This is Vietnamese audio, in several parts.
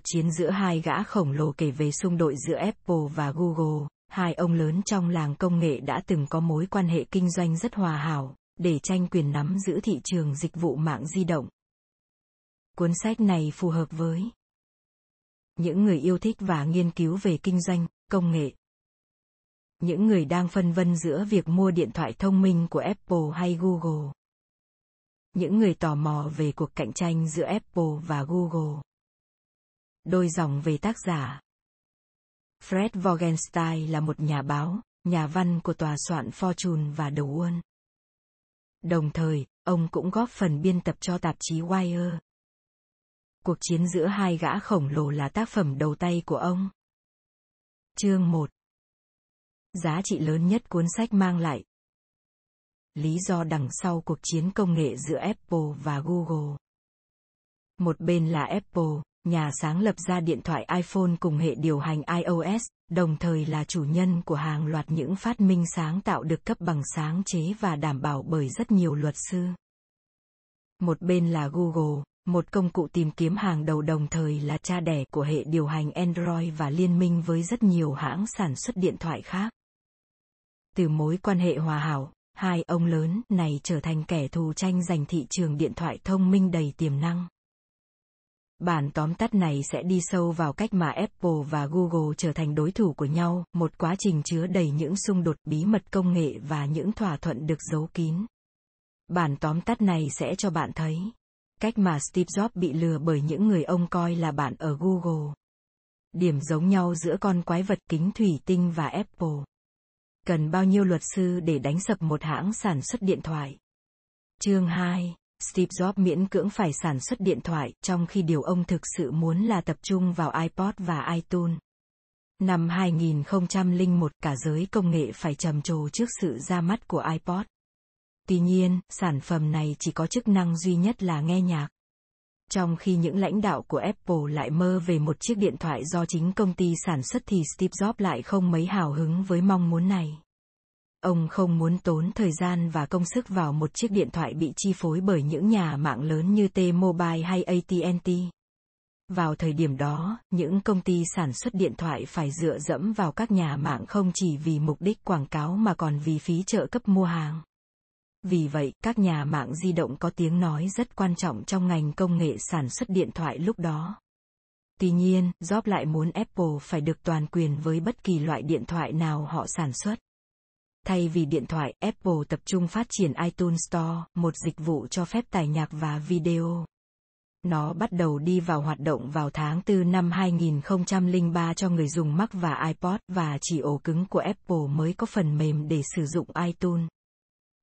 Cuộc chiến giữa hai gã khổng lồ kể về xung đột giữa Apple và Google, hai ông lớn trong làng công nghệ đã từng có mối quan hệ kinh doanh rất hòa hảo, để tranh quyền nắm giữ thị trường dịch vụ mạng di động. Cuốn sách này phù hợp với những người yêu thích và nghiên cứu về kinh doanh, công nghệ. Những người đang phân vân giữa việc mua điện thoại thông minh của Apple hay Google. Những người tò mò về cuộc cạnh tranh giữa Apple và Google. Đôi dòng về tác giả. Fred Wagenstein là một nhà báo, nhà văn của tòa soạn Fortune và The Wall. Đồng thời, ông cũng góp phần biên tập cho tạp chí Wire. Cuộc chiến giữa hai gã khổng lồ là tác phẩm đầu tay của ông. Chương 1 Giá trị lớn nhất cuốn sách mang lại Lý do đằng sau cuộc chiến công nghệ giữa Apple và Google Một bên là Apple, nhà sáng lập ra điện thoại iPhone cùng hệ điều hành iOS, đồng thời là chủ nhân của hàng loạt những phát minh sáng tạo được cấp bằng sáng chế và đảm bảo bởi rất nhiều luật sư. Một bên là Google, một công cụ tìm kiếm hàng đầu đồng thời là cha đẻ của hệ điều hành Android và liên minh với rất nhiều hãng sản xuất điện thoại khác. Từ mối quan hệ hòa hảo, hai ông lớn này trở thành kẻ thù tranh giành thị trường điện thoại thông minh đầy tiềm năng. Bản tóm tắt này sẽ đi sâu vào cách mà Apple và Google trở thành đối thủ của nhau, một quá trình chứa đầy những xung đột bí mật công nghệ và những thỏa thuận được giấu kín. Bản tóm tắt này sẽ cho bạn thấy cách mà Steve Jobs bị lừa bởi những người ông coi là bạn ở Google. Điểm giống nhau giữa con quái vật kính thủy tinh và Apple. Cần bao nhiêu luật sư để đánh sập một hãng sản xuất điện thoại? Chương 2 Steve Jobs miễn cưỡng phải sản xuất điện thoại, trong khi điều ông thực sự muốn là tập trung vào iPod và iTunes. Năm 2001, cả giới công nghệ phải trầm trồ trước sự ra mắt của iPod. Tuy nhiên, sản phẩm này chỉ có chức năng duy nhất là nghe nhạc. Trong khi những lãnh đạo của Apple lại mơ về một chiếc điện thoại do chính công ty sản xuất thì Steve Jobs lại không mấy hào hứng với mong muốn này. Ông không muốn tốn thời gian và công sức vào một chiếc điện thoại bị chi phối bởi những nhà mạng lớn như T-Mobile hay AT&T. Vào thời điểm đó, những công ty sản xuất điện thoại phải dựa dẫm vào các nhà mạng không chỉ vì mục đích quảng cáo mà còn vì phí trợ cấp mua hàng. Vì vậy, các nhà mạng di động có tiếng nói rất quan trọng trong ngành công nghệ sản xuất điện thoại lúc đó. Tuy nhiên, Jobs lại muốn Apple phải được toàn quyền với bất kỳ loại điện thoại nào họ sản xuất. Thay vì điện thoại, Apple tập trung phát triển iTunes Store, một dịch vụ cho phép tải nhạc và video. Nó bắt đầu đi vào hoạt động vào tháng 4 năm 2003 cho người dùng Mac và iPod và chỉ ổ cứng của Apple mới có phần mềm để sử dụng iTunes.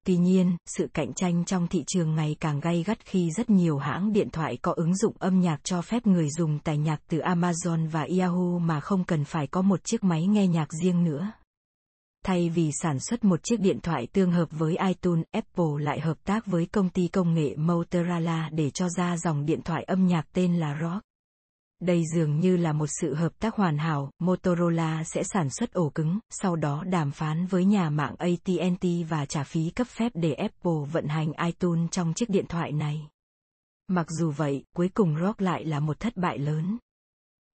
Tuy nhiên, sự cạnh tranh trong thị trường ngày càng gay gắt khi rất nhiều hãng điện thoại có ứng dụng âm nhạc cho phép người dùng tải nhạc từ Amazon và Yahoo mà không cần phải có một chiếc máy nghe nhạc riêng nữa. Thay vì sản xuất một chiếc điện thoại tương hợp với iTunes, Apple lại hợp tác với công ty công nghệ Motorola để cho ra dòng điện thoại âm nhạc tên là Rock. Đây dường như là một sự hợp tác hoàn hảo, Motorola sẽ sản xuất ổ cứng, sau đó đàm phán với nhà mạng AT&T và trả phí cấp phép để Apple vận hành iTunes trong chiếc điện thoại này. Mặc dù vậy, cuối cùng Rock lại là một thất bại lớn.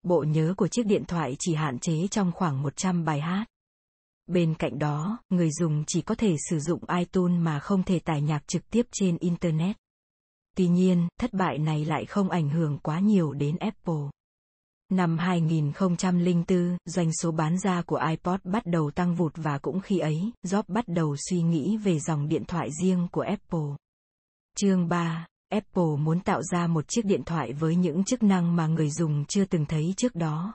Bộ nhớ của chiếc điện thoại chỉ hạn chế trong khoảng 100 bài hát. Bên cạnh đó, người dùng chỉ có thể sử dụng iTunes mà không thể tải nhạc trực tiếp trên Internet. Tuy nhiên, thất bại này lại không ảnh hưởng quá nhiều đến Apple. Năm 2004, doanh số bán ra của iPod bắt đầu tăng vụt và cũng khi ấy, Jobs bắt đầu suy nghĩ về dòng điện thoại riêng của Apple. Chương 3 Apple muốn tạo ra một chiếc điện thoại với những chức năng mà người dùng chưa từng thấy trước đó.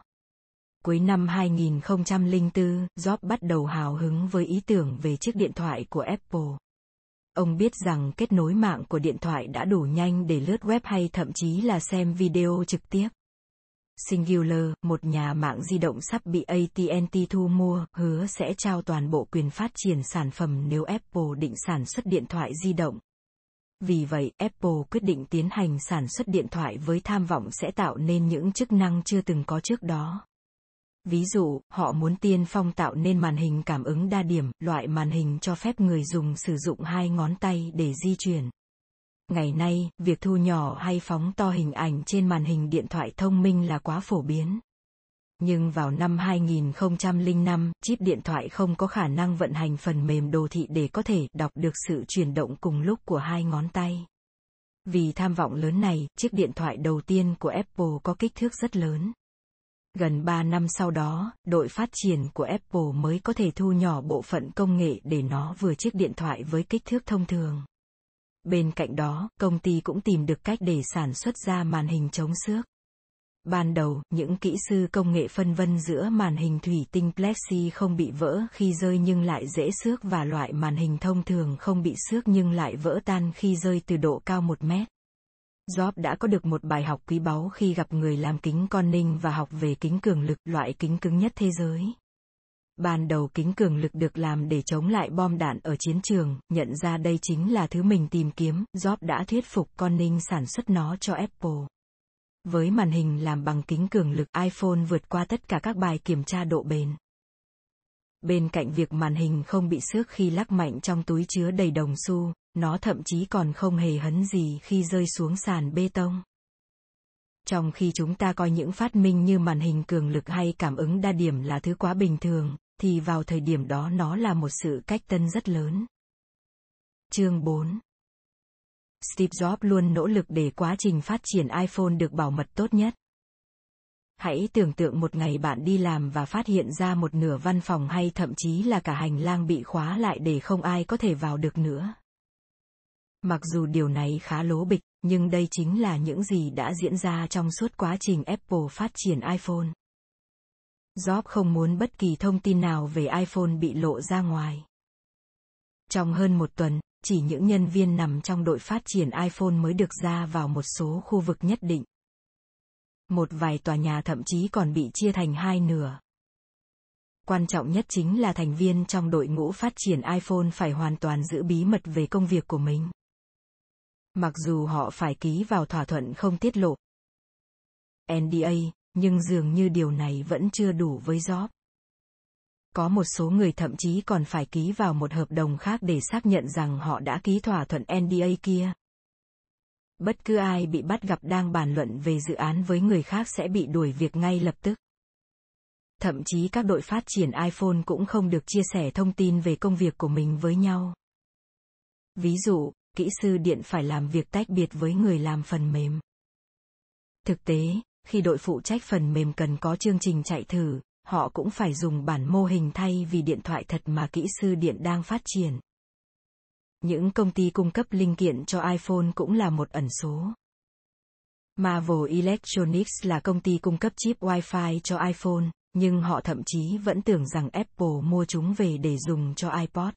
Cuối năm 2004, Jobs bắt đầu hào hứng với ý tưởng về chiếc điện thoại của Apple. Ông biết rằng kết nối mạng của điện thoại đã đủ nhanh để lướt web hay thậm chí là xem video trực tiếp. Singular, một nhà mạng di động sắp bị AT&T thu mua, hứa sẽ trao toàn bộ quyền phát triển sản phẩm nếu Apple định sản xuất điện thoại di động. Vì vậy, Apple quyết định tiến hành sản xuất điện thoại với tham vọng sẽ tạo nên những chức năng chưa từng có trước đó. Ví dụ, họ muốn tiên phong tạo nên màn hình cảm ứng đa điểm, loại màn hình cho phép người dùng sử dụng hai ngón tay để di chuyển. Ngày nay, việc thu nhỏ hay phóng to hình ảnh trên màn hình điện thoại thông minh là quá phổ biến. Nhưng vào năm 2005, chip điện thoại không có khả năng vận hành phần mềm đồ thị để có thể đọc được sự chuyển động cùng lúc của hai ngón tay. Vì tham vọng lớn này, chiếc điện thoại đầu tiên của Apple có kích thước rất lớn. Gần 3 năm sau đó, đội phát triển của Apple mới có thể thu nhỏ bộ phận công nghệ để nó vừa chiếc điện thoại với kích thước thông thường. Bên cạnh đó, công ty cũng tìm được cách để sản xuất ra màn hình chống xước. Ban đầu, những kỹ sư công nghệ phân vân giữa màn hình thủy tinh plexi không bị vỡ khi rơi nhưng lại dễ xước và loại màn hình thông thường không bị xước nhưng lại vỡ tan khi rơi từ độ cao 1 mét. Job đã có được một bài học quý báu khi gặp người làm kính Corning và học về kính cường lực loại kính cứng nhất thế giới. Ban đầu kính cường lực được làm để chống lại bom đạn ở chiến trường, nhận ra đây chính là thứ mình tìm kiếm, Job đã thuyết phục Corning sản xuất nó cho Apple. Với màn hình làm bằng kính cường lực iPhone vượt qua tất cả các bài kiểm tra độ bền. Bên cạnh việc màn hình không bị xước khi lắc mạnh trong túi chứa đầy đồng xu, nó thậm chí còn không hề hấn gì khi rơi xuống sàn bê tông. Trong khi chúng ta coi những phát minh như màn hình cường lực hay cảm ứng đa điểm là thứ quá bình thường, thì vào thời điểm đó nó là một sự cách tân rất lớn. Chương 4 Steve Jobs luôn nỗ lực để quá trình phát triển iPhone được bảo mật tốt nhất. Hãy tưởng tượng một ngày bạn đi làm và phát hiện ra một nửa văn phòng hay thậm chí là cả hành lang bị khóa lại để không ai có thể vào được nữa. Mặc dù điều này khá lố bịch, nhưng đây chính là những gì đã diễn ra trong suốt quá trình Apple phát triển iPhone. Jobs không muốn bất kỳ thông tin nào về iPhone bị lộ ra ngoài. Trong hơn một tuần, chỉ những nhân viên nằm trong đội phát triển iPhone mới được ra vào một số khu vực nhất định. Một vài tòa nhà thậm chí còn bị chia thành hai nửa. Quan trọng nhất chính là thành viên trong đội ngũ phát triển iPhone phải hoàn toàn giữ bí mật về công việc của mình. Mặc dù họ phải ký vào thỏa thuận không tiết lộ NDA, nhưng dường như điều này vẫn chưa đủ với Job. Có một số người thậm chí còn phải ký vào một hợp đồng khác để xác nhận rằng họ đã ký thỏa thuận NDA kia. Bất cứ ai bị bắt gặp đang bàn luận về dự án với người khác sẽ bị đuổi việc ngay lập tức. Thậm chí các đội phát triển iPhone cũng không được chia sẻ thông tin về công việc của mình với nhau. Ví dụ, kỹ sư điện phải làm việc tách biệt với người làm phần mềm. Thực tế, khi đội phụ trách phần mềm cần có chương trình chạy thử, họ cũng phải dùng bản mô hình thay vì điện thoại thật mà kỹ sư điện đang phát triển. Những công ty cung cấp linh kiện cho iPhone cũng là một ẩn số. Marvel Electronics là công ty cung cấp chip Wi-Fi cho iPhone, nhưng họ thậm chí vẫn tưởng rằng Apple mua chúng về để dùng cho iPod.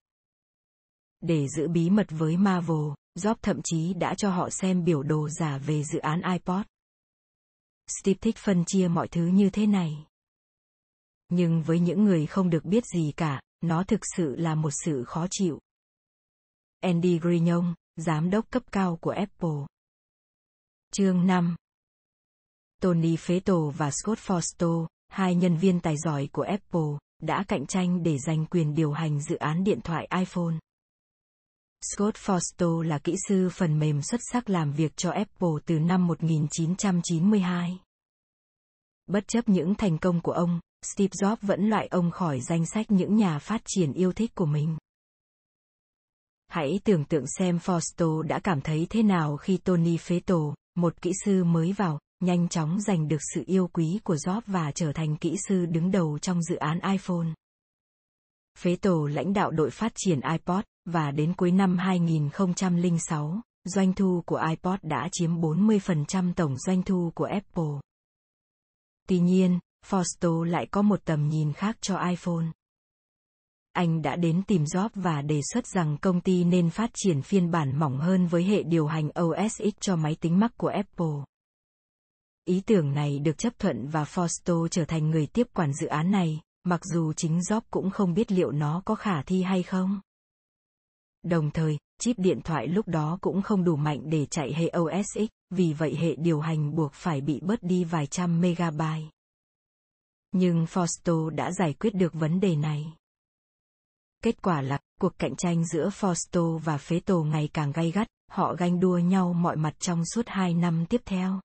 Để giữ bí mật với Marvel, Jobs thậm chí đã cho họ xem biểu đồ giả về dự án iPod. Steve thích phân chia mọi thứ như thế này. Nhưng với những người không được biết gì cả, nó thực sự là một sự khó chịu. Andy Grignon, giám đốc cấp cao của Apple. Chương 5 Tony Feto và Scott Forstall, hai nhân viên tài giỏi của Apple, đã cạnh tranh để giành quyền điều hành dự án điện thoại iPhone. Scott Forstall là kỹ sư phần mềm xuất sắc làm việc cho Apple từ năm 1992. Bất chấp những thành công của ông, Steve Jobs vẫn loại ông khỏi danh sách những nhà phát triển yêu thích của mình. Hãy tưởng tượng xem Forstall đã cảm thấy thế nào khi Tony Feto, một kỹ sư mới vào, nhanh chóng giành được sự yêu quý của Jobs và trở thành kỹ sư đứng đầu trong dự án iPhone. Feto lãnh đạo đội phát triển iPod, và đến cuối năm 2006, doanh thu của iPod đã chiếm 40% tổng doanh thu của Apple. Tuy nhiên, Forsto lại có một tầm nhìn khác cho iPhone. Anh đã đến tìm Jobs và đề xuất rằng công ty nên phát triển phiên bản mỏng hơn với hệ điều hành OS X cho máy tính Mac của Apple. Ý tưởng này được chấp thuận và Forsto trở thành người tiếp quản dự án này, mặc dù chính Job cũng không biết liệu nó có khả thi hay không. Đồng thời, chip điện thoại lúc đó cũng không đủ mạnh để chạy hệ OS X, vì vậy hệ điều hành buộc phải bị bớt đi vài trăm megabyte. Nhưng Forsto đã giải quyết được vấn đề này. Kết quả là, cuộc cạnh tranh giữa Forsto và Phế Tổ ngày càng gay gắt, họ ganh đua nhau mọi mặt trong suốt hai năm tiếp theo.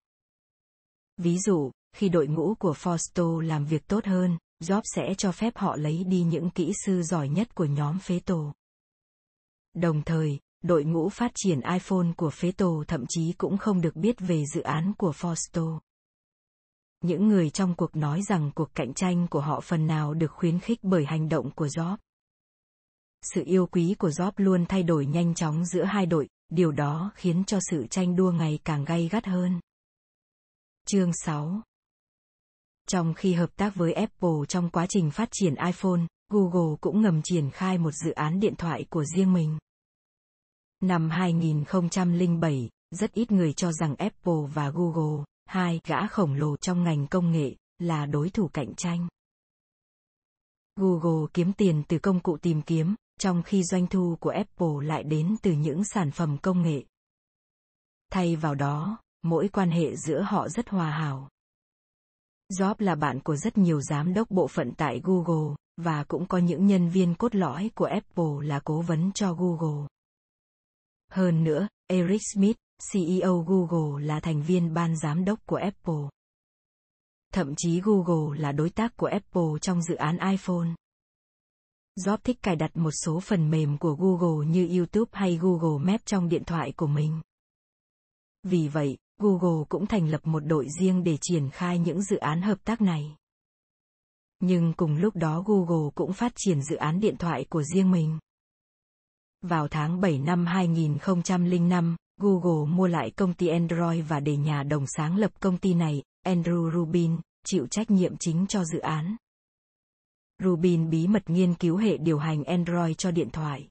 Ví dụ, khi đội ngũ của Forsto làm việc tốt hơn, Job sẽ cho phép họ lấy đi những kỹ sư giỏi nhất của nhóm phế tổ. Đồng thời, đội ngũ phát triển iPhone của phế tổ thậm chí cũng không được biết về dự án của Forsto. Những người trong cuộc nói rằng cuộc cạnh tranh của họ phần nào được khuyến khích bởi hành động của Job. Sự yêu quý của Job luôn thay đổi nhanh chóng giữa hai đội, điều đó khiến cho sự tranh đua ngày càng gay gắt hơn. Chương 6 trong khi hợp tác với Apple trong quá trình phát triển iPhone, Google cũng ngầm triển khai một dự án điện thoại của riêng mình. Năm 2007, rất ít người cho rằng Apple và Google, hai gã khổng lồ trong ngành công nghệ, là đối thủ cạnh tranh. Google kiếm tiền từ công cụ tìm kiếm, trong khi doanh thu của Apple lại đến từ những sản phẩm công nghệ. Thay vào đó, mỗi quan hệ giữa họ rất hòa hảo. Job là bạn của rất nhiều giám đốc bộ phận tại Google, và cũng có những nhân viên cốt lõi của Apple là cố vấn cho Google. Hơn nữa, Eric Smith, CEO Google là thành viên ban giám đốc của Apple. Thậm chí Google là đối tác của Apple trong dự án iPhone. Job thích cài đặt một số phần mềm của Google như YouTube hay Google Maps trong điện thoại của mình. Vì vậy, Google cũng thành lập một đội riêng để triển khai những dự án hợp tác này. Nhưng cùng lúc đó Google cũng phát triển dự án điện thoại của riêng mình. Vào tháng 7 năm 2005, Google mua lại công ty Android và để nhà đồng sáng lập công ty này, Andrew Rubin, chịu trách nhiệm chính cho dự án. Rubin bí mật nghiên cứu hệ điều hành Android cho điện thoại.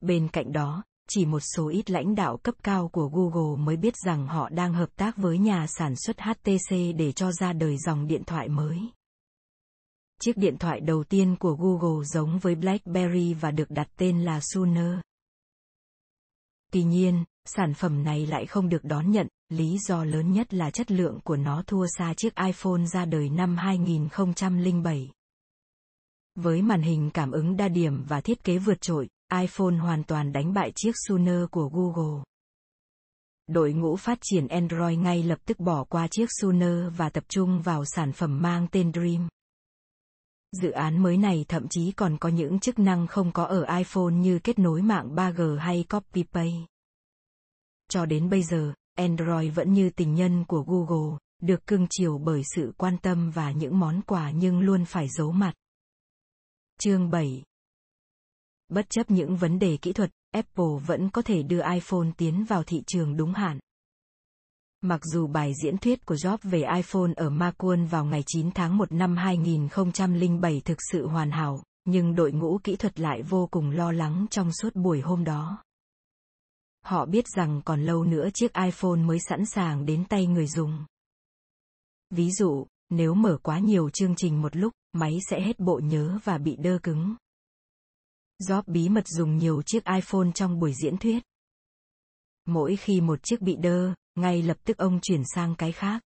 Bên cạnh đó, chỉ một số ít lãnh đạo cấp cao của Google mới biết rằng họ đang hợp tác với nhà sản xuất HTC để cho ra đời dòng điện thoại mới. Chiếc điện thoại đầu tiên của Google giống với BlackBerry và được đặt tên là Sooner. Tuy nhiên, sản phẩm này lại không được đón nhận, lý do lớn nhất là chất lượng của nó thua xa chiếc iPhone ra đời năm 2007. Với màn hình cảm ứng đa điểm và thiết kế vượt trội, iPhone hoàn toàn đánh bại chiếc Sooner của Google. Đội ngũ phát triển Android ngay lập tức bỏ qua chiếc Sooner và tập trung vào sản phẩm mang tên Dream. Dự án mới này thậm chí còn có những chức năng không có ở iPhone như kết nối mạng 3G hay Copy Cho đến bây giờ, Android vẫn như tình nhân của Google, được cưng chiều bởi sự quan tâm và những món quà nhưng luôn phải giấu mặt. Chương 7 Bất chấp những vấn đề kỹ thuật, Apple vẫn có thể đưa iPhone tiến vào thị trường đúng hạn. Mặc dù bài diễn thuyết của Jobs về iPhone ở Macworld vào ngày 9 tháng 1 năm 2007 thực sự hoàn hảo, nhưng đội ngũ kỹ thuật lại vô cùng lo lắng trong suốt buổi hôm đó. Họ biết rằng còn lâu nữa chiếc iPhone mới sẵn sàng đến tay người dùng. Ví dụ, nếu mở quá nhiều chương trình một lúc, máy sẽ hết bộ nhớ và bị đơ cứng. Job bí mật dùng nhiều chiếc iPhone trong buổi diễn thuyết. Mỗi khi một chiếc bị đơ, ngay lập tức ông chuyển sang cái khác.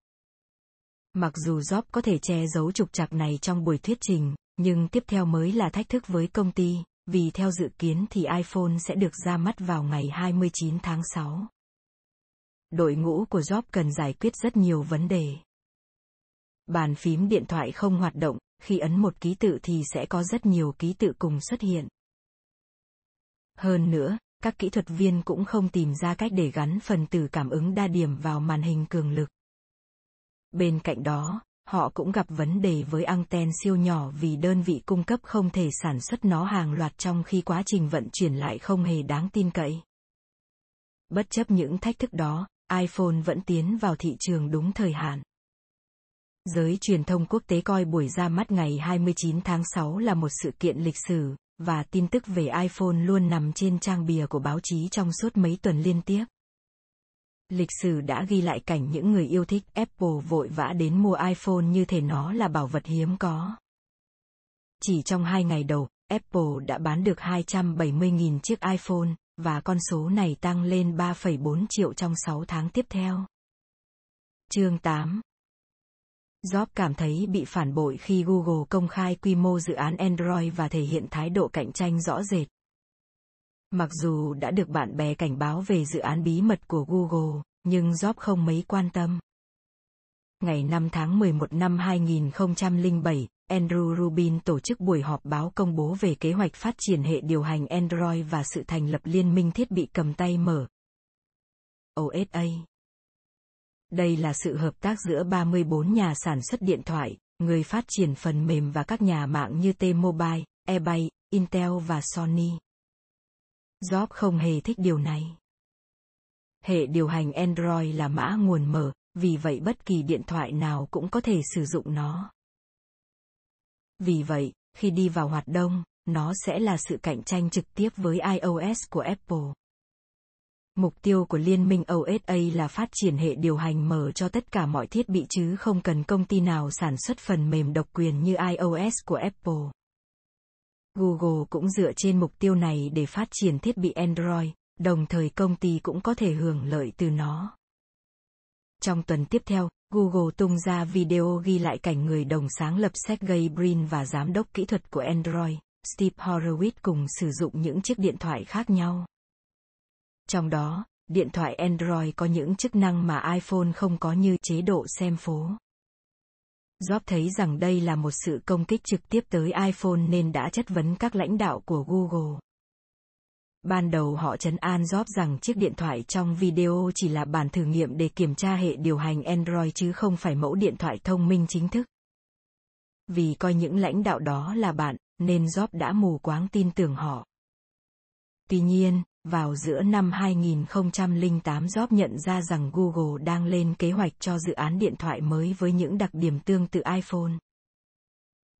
Mặc dù Job có thể che giấu trục trặc này trong buổi thuyết trình, nhưng tiếp theo mới là thách thức với công ty, vì theo dự kiến thì iPhone sẽ được ra mắt vào ngày 29 tháng 6. Đội ngũ của Job cần giải quyết rất nhiều vấn đề. Bàn phím điện thoại không hoạt động, khi ấn một ký tự thì sẽ có rất nhiều ký tự cùng xuất hiện. Hơn nữa, các kỹ thuật viên cũng không tìm ra cách để gắn phần tử cảm ứng đa điểm vào màn hình cường lực. Bên cạnh đó, họ cũng gặp vấn đề với anten siêu nhỏ vì đơn vị cung cấp không thể sản xuất nó hàng loạt trong khi quá trình vận chuyển lại không hề đáng tin cậy. Bất chấp những thách thức đó, iPhone vẫn tiến vào thị trường đúng thời hạn. Giới truyền thông quốc tế coi buổi ra mắt ngày 29 tháng 6 là một sự kiện lịch sử, và tin tức về iPhone luôn nằm trên trang bìa của báo chí trong suốt mấy tuần liên tiếp. Lịch sử đã ghi lại cảnh những người yêu thích Apple vội vã đến mua iPhone như thể nó là bảo vật hiếm có. Chỉ trong hai ngày đầu, Apple đã bán được 270.000 chiếc iPhone, và con số này tăng lên 3,4 triệu trong 6 tháng tiếp theo. Chương 8 Job cảm thấy bị phản bội khi Google công khai quy mô dự án Android và thể hiện thái độ cạnh tranh rõ rệt. Mặc dù đã được bạn bè cảnh báo về dự án bí mật của Google, nhưng Jobs không mấy quan tâm. Ngày 5 tháng 11 năm 2007, Andrew Rubin tổ chức buổi họp báo công bố về kế hoạch phát triển hệ điều hành Android và sự thành lập liên minh thiết bị cầm tay mở. OSA. Đây là sự hợp tác giữa 34 nhà sản xuất điện thoại, người phát triển phần mềm và các nhà mạng như T-Mobile, eBay, Intel và Sony. Job không hề thích điều này. Hệ điều hành Android là mã nguồn mở, vì vậy bất kỳ điện thoại nào cũng có thể sử dụng nó. Vì vậy, khi đi vào hoạt động, nó sẽ là sự cạnh tranh trực tiếp với iOS của Apple. Mục tiêu của Liên minh OSA là phát triển hệ điều hành mở cho tất cả mọi thiết bị chứ không cần công ty nào sản xuất phần mềm độc quyền như iOS của Apple. Google cũng dựa trên mục tiêu này để phát triển thiết bị Android, đồng thời công ty cũng có thể hưởng lợi từ nó. Trong tuần tiếp theo, Google tung ra video ghi lại cảnh người đồng sáng lập Sergey Brin và giám đốc kỹ thuật của Android, Steve Horowitz cùng sử dụng những chiếc điện thoại khác nhau. Trong đó, điện thoại Android có những chức năng mà iPhone không có như chế độ xem phố. Job thấy rằng đây là một sự công kích trực tiếp tới iPhone nên đã chất vấn các lãnh đạo của Google. Ban đầu họ chấn an Job rằng chiếc điện thoại trong video chỉ là bản thử nghiệm để kiểm tra hệ điều hành Android chứ không phải mẫu điện thoại thông minh chính thức. Vì coi những lãnh đạo đó là bạn, nên Job đã mù quáng tin tưởng họ. Tuy nhiên, vào giữa năm 2008 Job nhận ra rằng Google đang lên kế hoạch cho dự án điện thoại mới với những đặc điểm tương tự iPhone.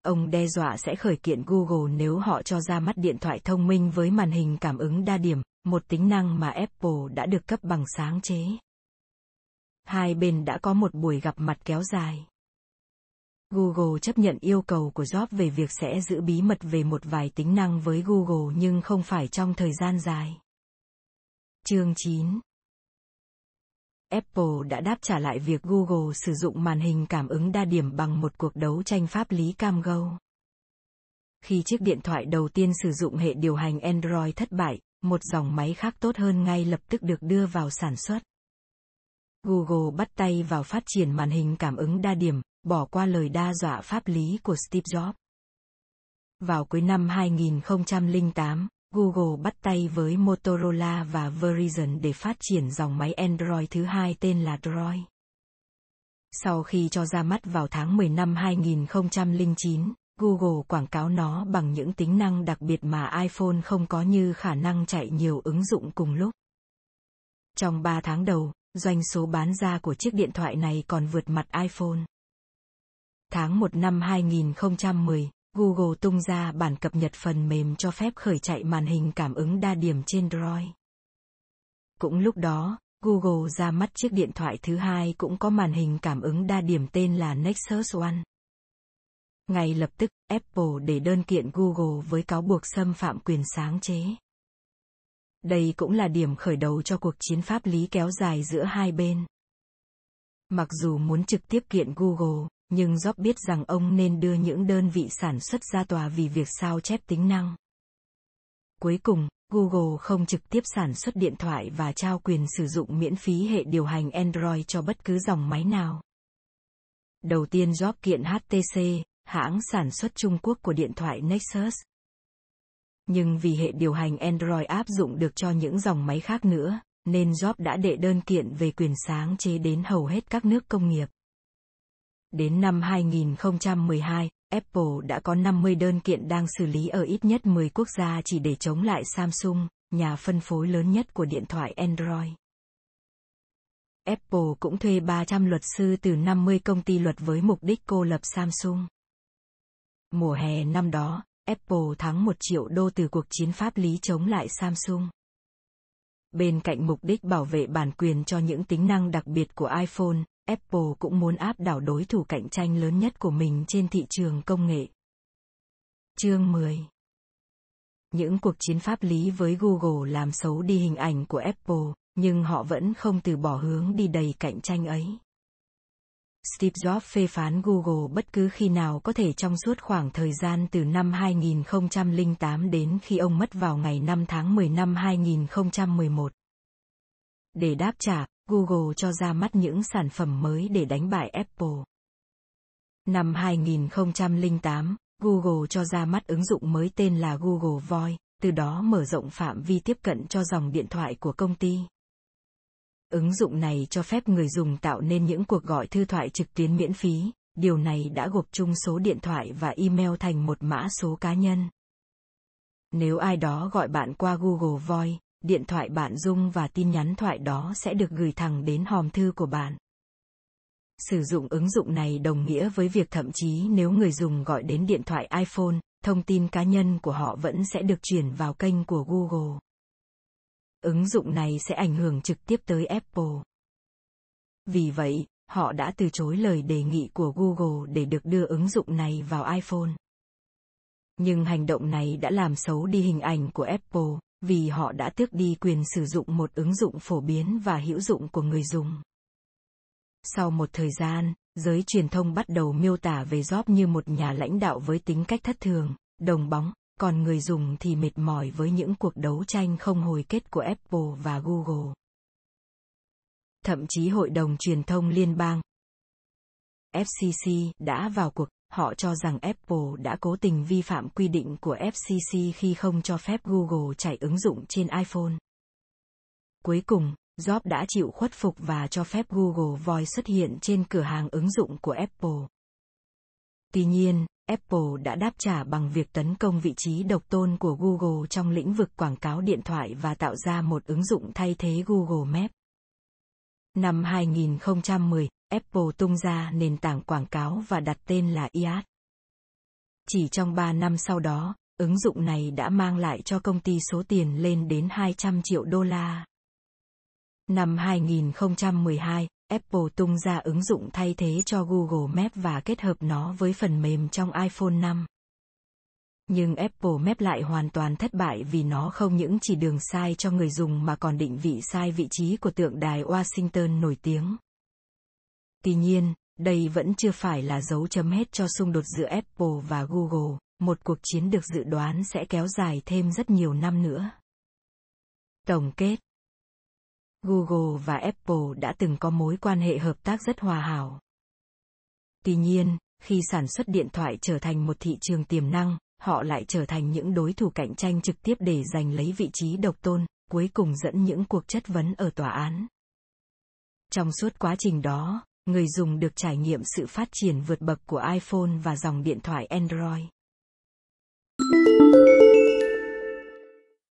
Ông đe dọa sẽ khởi kiện Google nếu họ cho ra mắt điện thoại thông minh với màn hình cảm ứng đa điểm, một tính năng mà Apple đã được cấp bằng sáng chế. Hai bên đã có một buổi gặp mặt kéo dài. Google chấp nhận yêu cầu của Jobs về việc sẽ giữ bí mật về một vài tính năng với Google nhưng không phải trong thời gian dài. Chương 9 Apple đã đáp trả lại việc Google sử dụng màn hình cảm ứng đa điểm bằng một cuộc đấu tranh pháp lý cam go. Khi chiếc điện thoại đầu tiên sử dụng hệ điều hành Android thất bại, một dòng máy khác tốt hơn ngay lập tức được đưa vào sản xuất. Google bắt tay vào phát triển màn hình cảm ứng đa điểm, bỏ qua lời đa dọa pháp lý của Steve Jobs. Vào cuối năm 2008, Google bắt tay với Motorola và Verizon để phát triển dòng máy Android thứ hai tên là Droid. Sau khi cho ra mắt vào tháng 10 năm 2009, Google quảng cáo nó bằng những tính năng đặc biệt mà iPhone không có như khả năng chạy nhiều ứng dụng cùng lúc. Trong 3 tháng đầu, doanh số bán ra của chiếc điện thoại này còn vượt mặt iPhone. Tháng 1 năm 2010, Google tung ra bản cập nhật phần mềm cho phép khởi chạy màn hình cảm ứng đa điểm trên Droid. Cũng lúc đó, Google ra mắt chiếc điện thoại thứ hai cũng có màn hình cảm ứng đa điểm tên là Nexus One. Ngay lập tức, Apple để đơn kiện Google với cáo buộc xâm phạm quyền sáng chế. Đây cũng là điểm khởi đầu cho cuộc chiến pháp lý kéo dài giữa hai bên. Mặc dù muốn trực tiếp kiện Google, nhưng Job biết rằng ông nên đưa những đơn vị sản xuất ra tòa vì việc sao chép tính năng. Cuối cùng, Google không trực tiếp sản xuất điện thoại và trao quyền sử dụng miễn phí hệ điều hành Android cho bất cứ dòng máy nào. Đầu tiên Job kiện HTC, hãng sản xuất Trung Quốc của điện thoại Nexus. Nhưng vì hệ điều hành Android áp dụng được cho những dòng máy khác nữa, nên Job đã đệ đơn kiện về quyền sáng chế đến hầu hết các nước công nghiệp. Đến năm 2012, Apple đã có 50 đơn kiện đang xử lý ở ít nhất 10 quốc gia chỉ để chống lại Samsung, nhà phân phối lớn nhất của điện thoại Android. Apple cũng thuê 300 luật sư từ 50 công ty luật với mục đích cô lập Samsung. Mùa hè năm đó, Apple thắng 1 triệu đô từ cuộc chiến pháp lý chống lại Samsung. Bên cạnh mục đích bảo vệ bản quyền cho những tính năng đặc biệt của iPhone, Apple cũng muốn áp đảo đối thủ cạnh tranh lớn nhất của mình trên thị trường công nghệ. Chương 10 Những cuộc chiến pháp lý với Google làm xấu đi hình ảnh của Apple, nhưng họ vẫn không từ bỏ hướng đi đầy cạnh tranh ấy. Steve Jobs phê phán Google bất cứ khi nào có thể trong suốt khoảng thời gian từ năm 2008 đến khi ông mất vào ngày 5 tháng 10 năm 2011. Để đáp trả, Google cho ra mắt những sản phẩm mới để đánh bại Apple. Năm 2008, Google cho ra mắt ứng dụng mới tên là Google Voice, từ đó mở rộng phạm vi tiếp cận cho dòng điện thoại của công ty. Ứng dụng này cho phép người dùng tạo nên những cuộc gọi thư thoại trực tuyến miễn phí, điều này đã gộp chung số điện thoại và email thành một mã số cá nhân. Nếu ai đó gọi bạn qua Google Voice, điện thoại bạn dung và tin nhắn thoại đó sẽ được gửi thẳng đến hòm thư của bạn. Sử dụng ứng dụng này đồng nghĩa với việc thậm chí nếu người dùng gọi đến điện thoại iPhone, thông tin cá nhân của họ vẫn sẽ được chuyển vào kênh của Google. Ứng dụng này sẽ ảnh hưởng trực tiếp tới Apple. Vì vậy, họ đã từ chối lời đề nghị của Google để được đưa ứng dụng này vào iPhone. Nhưng hành động này đã làm xấu đi hình ảnh của Apple, vì họ đã tước đi quyền sử dụng một ứng dụng phổ biến và hữu dụng của người dùng. Sau một thời gian, giới truyền thông bắt đầu miêu tả về Job như một nhà lãnh đạo với tính cách thất thường, đồng bóng, còn người dùng thì mệt mỏi với những cuộc đấu tranh không hồi kết của Apple và Google. Thậm chí Hội đồng Truyền thông Liên bang FCC đã vào cuộc, họ cho rằng Apple đã cố tình vi phạm quy định của FCC khi không cho phép Google chạy ứng dụng trên iPhone. Cuối cùng, Jobs đã chịu khuất phục và cho phép Google Voice xuất hiện trên cửa hàng ứng dụng của Apple. Tuy nhiên, Apple đã đáp trả bằng việc tấn công vị trí độc tôn của Google trong lĩnh vực quảng cáo điện thoại và tạo ra một ứng dụng thay thế Google Maps. Năm 2010, Apple tung ra nền tảng quảng cáo và đặt tên là iAd. Chỉ trong 3 năm sau đó, ứng dụng này đã mang lại cho công ty số tiền lên đến 200 triệu đô la. Năm 2012, Apple tung ra ứng dụng thay thế cho Google Maps và kết hợp nó với phần mềm trong iPhone 5. Nhưng Apple Maps lại hoàn toàn thất bại vì nó không những chỉ đường sai cho người dùng mà còn định vị sai vị trí của tượng đài Washington nổi tiếng. Tuy nhiên, đây vẫn chưa phải là dấu chấm hết cho xung đột giữa Apple và Google, một cuộc chiến được dự đoán sẽ kéo dài thêm rất nhiều năm nữa. Tổng kết Google và Apple đã từng có mối quan hệ hợp tác rất hòa hảo. Tuy nhiên, khi sản xuất điện thoại trở thành một thị trường tiềm năng, họ lại trở thành những đối thủ cạnh tranh trực tiếp để giành lấy vị trí độc tôn, cuối cùng dẫn những cuộc chất vấn ở tòa án. Trong suốt quá trình đó, người dùng được trải nghiệm sự phát triển vượt bậc của iPhone và dòng điện thoại Android.